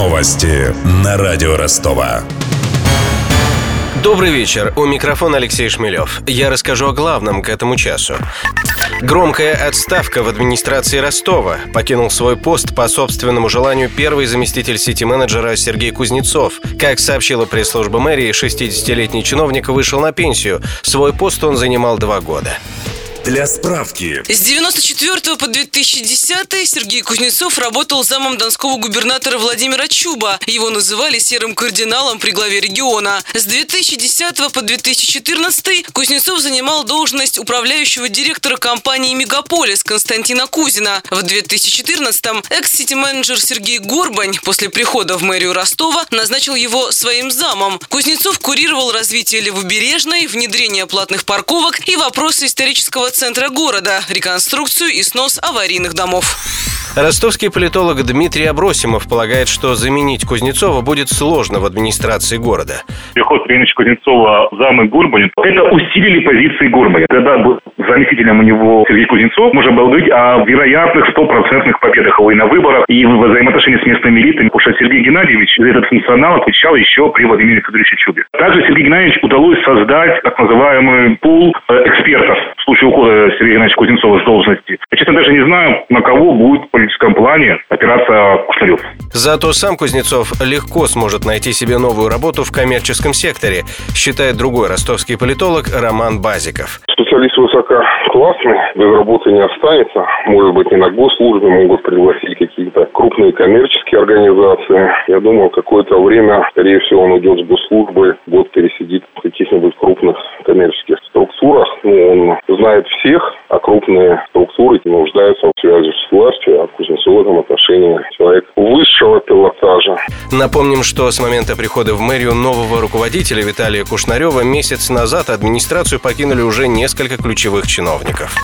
Новости на радио Ростова. Добрый вечер. У микрофона Алексей Шмелев. Я расскажу о главном к этому часу. Громкая отставка в администрации Ростова. Покинул свой пост по собственному желанию первый заместитель сити-менеджера Сергей Кузнецов. Как сообщила пресс-служба мэрии, 60-летний чиновник вышел на пенсию. Свой пост он занимал два года. Для справки. С 94 по 2010 Сергей Кузнецов работал замом донского губернатора Владимира Чуба. Его называли серым кардиналом при главе региона. С 2010 по 2014 Кузнецов занимал должность управляющего директора компании «Мегаполис» Константина Кузина. В 2014-м экс-сити-менеджер Сергей Горбань после прихода в мэрию Ростова назначил его своим замом. Кузнецов курировал развитие Левобережной, внедрение платных парковок и вопросы исторического центра города, реконструкцию и снос аварийных домов. Ростовский политолог Дмитрий Абросимов полагает, что заменить Кузнецова будет сложно в администрации города. Приход Ильича Кузнецова замы Гурбани, это усилили позиции Гурбани. Когда был заместителем у него Сергей Кузнецов, можно было говорить о вероятных стопроцентных победах его и на выборах, и в взаимоотношении с местными элитами, потому что Сергей Геннадьевич за этот функционал отвечал еще при Владимире Федоровиче Чубе. Также Сергею Геннадьевичу удалось создать так называемый пул Геннадьевича Кузнецова с должности. Я, честно, даже не знаю, на кого будет в политическом плане опираться Кушнарев. Зато сам Кузнецов легко сможет найти себе новую работу в коммерческом секторе, считает другой ростовский политолог Роман Базиков. Специалист высококлассный, без работы не останется. Может быть, не на госслужбе, могут пригласить какие-то крупные коммерческие организации. Я думаю, какое-то время, скорее всего, он уйдет с госслужбы, год пересидит в каких-нибудь крупных коммерческих структурах. Ну, он знает всех, а крупные структуры не нуждаются в связи с этом отношении человек высшего пилотажа. Напомним, что с момента прихода в мэрию нового руководителя Виталия Кушнарева месяц назад администрацию покинули уже несколько ключевых чиновников.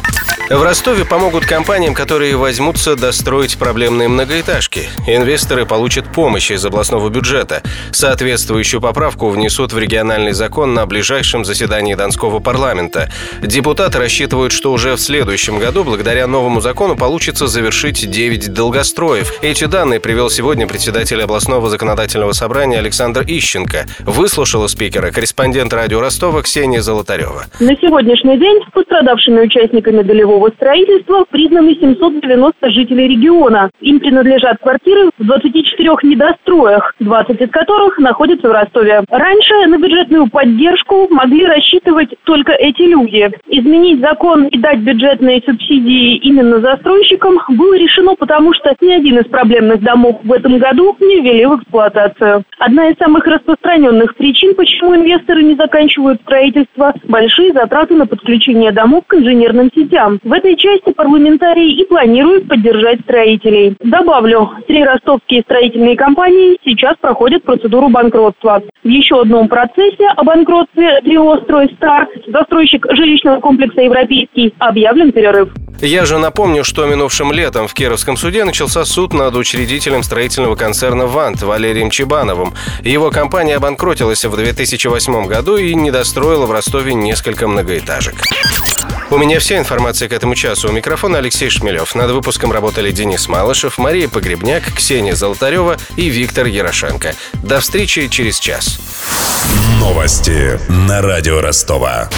В Ростове помогут компаниям, которые возьмутся достроить проблемные многоэтажки. Инвесторы получат помощь из областного бюджета. Соответствующую поправку внесут в региональный закон на ближайшем заседании Донского парламента. Депутаты рассчитывают, что уже в следующем году, благодаря новому закону, получится завершить 9 долгостроев. Эти данные привел сегодня председатель областного законодательного собрания Александр Ищенко. Выслушала спикера корреспондент радио Ростова Ксения Золотарева. На сегодняшний день пострадавшими участниками долевого строительства признаны 790 жителей региона. Им принадлежат квартиры в 24 недостроях, 20 из которых находятся в Ростове. Раньше на бюджетную поддержку могли рассчитывать только эти люди. Изменить закон и дать бюджетные субсидии именно застройщикам было решено, потому что ни один из проблемных домов в этом году не ввели в эксплуатацию. Одна из самых распространенных причин, почему инвесторы не заканчивают строительство – большие затраты на подключение домов к инженерным сетям. В этой части парламентарии и планируют поддержать строителей. Добавлю, три ростовские строительные компании сейчас проходят процедуру банкротства. В еще одном процессе о банкротстве Трио Стройстар застройщик жилищного комплекса «Европейский» объявлен перерыв. Я же напомню, что минувшим летом в Кировском суде начался суд над учредителем строительного концерна «Вант» Валерием Чебановым. Его компания обанкротилась в 2008 году и не достроила в Ростове несколько многоэтажек. У меня вся информация к этому часу. У микрофона Алексей Шмелев. Над выпуском работали Денис Малышев, Мария Погребняк, Ксения Золотарева и Виктор Ярошенко. До встречи через час. Новости на радио Ростова.